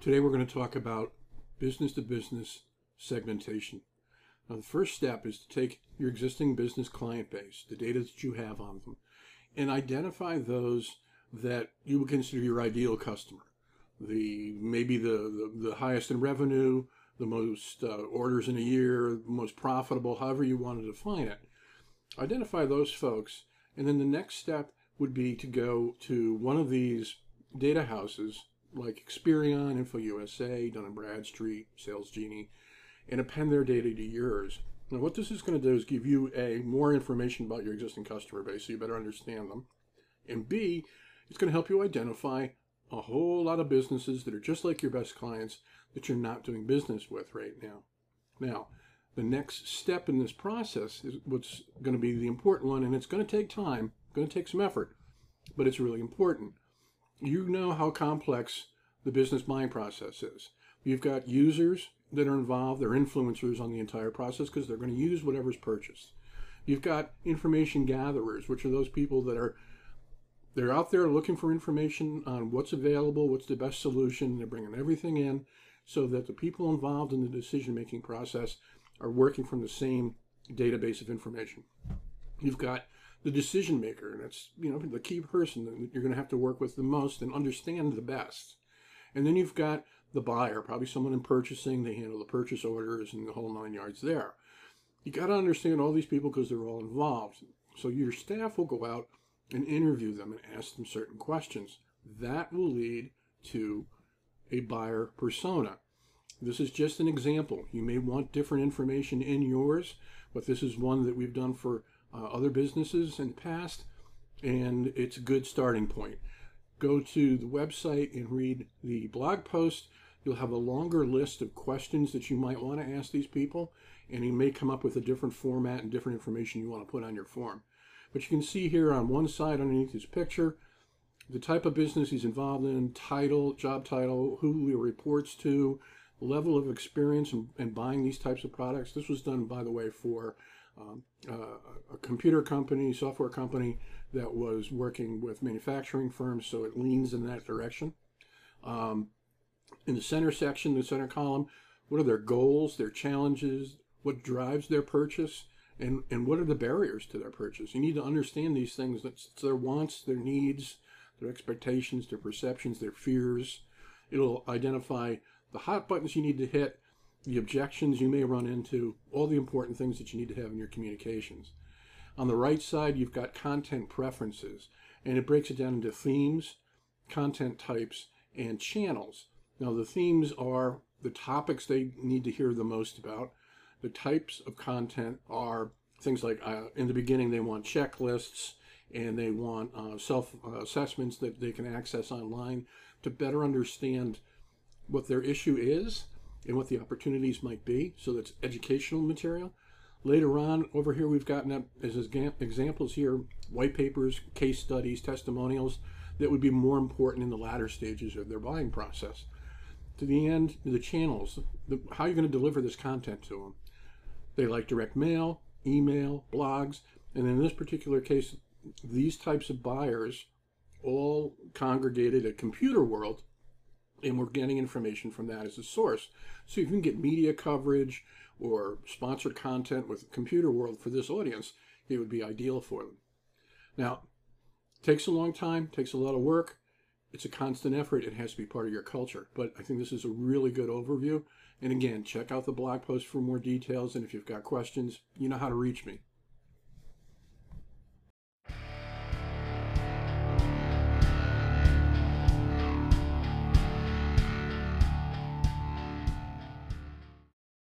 Today we're going to talk about business to business segmentation. Now, the first step is to take your existing business client base, the data that you have on them, and identify those that you would consider your ideal customer. The maybe the, the, the highest in revenue, the most uh, orders in a year, most profitable, however you want to define it. Identify those folks, and then the next step would be to go to one of these data houses like Experian, InfoUSA, Dun & Bradstreet, Sales Genie, and append their data to yours. Now, what this is going to do is give you a more information about your existing customer base, so you better understand them. And B, it's going to help you identify a whole lot of businesses that are just like your best clients that you're not doing business with right now. Now, the next step in this process is what's going to be the important one, and it's going to take time, going to take some effort, but it's really important you know how complex the business buying process is. You've got users that are involved, they're influencers on the entire process because they're going to use whatever's purchased. You've got information gatherers, which are those people that are they're out there looking for information on what's available, what's the best solution. They're bringing everything in so that the people involved in the decision making process are working from the same database of information. You've got the decision maker. and That's you know the key person that you're going to have to work with the most and understand the best. And then you've got the buyer, probably someone in purchasing. They handle the purchase orders and the whole nine yards there. You got to understand all these people because they're all involved. So your staff will go out and interview them and ask them certain questions. That will lead to a buyer persona. This is just an example. You may want different information in yours, but this is one that we've done for uh, other businesses in the past, and it's a good starting point. Go to the website and read the blog post. You'll have a longer list of questions that you might want to ask these people, and you may come up with a different format and different information you want to put on your form. But you can see here on one side underneath this picture, the type of business he's involved in, title, job title, who he reports to, level of experience in, in buying these types of products. This was done, by the way, for um, uh, computer company, software company that was working with manufacturing firms, so it leans in that direction. Um, in the center section, the center column, what are their goals, their challenges, what drives their purchase, and, and what are the barriers to their purchase? You need to understand these things. That's their wants, their needs, their expectations, their perceptions, their fears. It'll identify the hot buttons you need to hit the objections you may run into, all the important things that you need to have in your communications. On the right side, you've got content preferences, and it breaks it down into themes, content types, and channels. Now, the themes are the topics they need to hear the most about. The types of content are things like uh, in the beginning, they want checklists and they want uh, self assessments that they can access online to better understand what their issue is and what the opportunities might be. So that's educational material. Later on, over here, we've gotten up as examples here white papers, case studies, testimonials that would be more important in the latter stages of their buying process. To the end, the channels, the, how you're going to deliver this content to them. They like direct mail, email, blogs, and in this particular case, these types of buyers all congregated at Computer World and we're getting information from that as a source. So you can get media coverage or sponsored content with Computer World for this audience, it would be ideal for them. Now, takes a long time, takes a lot of work. It's a constant effort. It has to be part of your culture. But I think this is a really good overview. And again, check out the blog post for more details. And if you've got questions, you know how to reach me.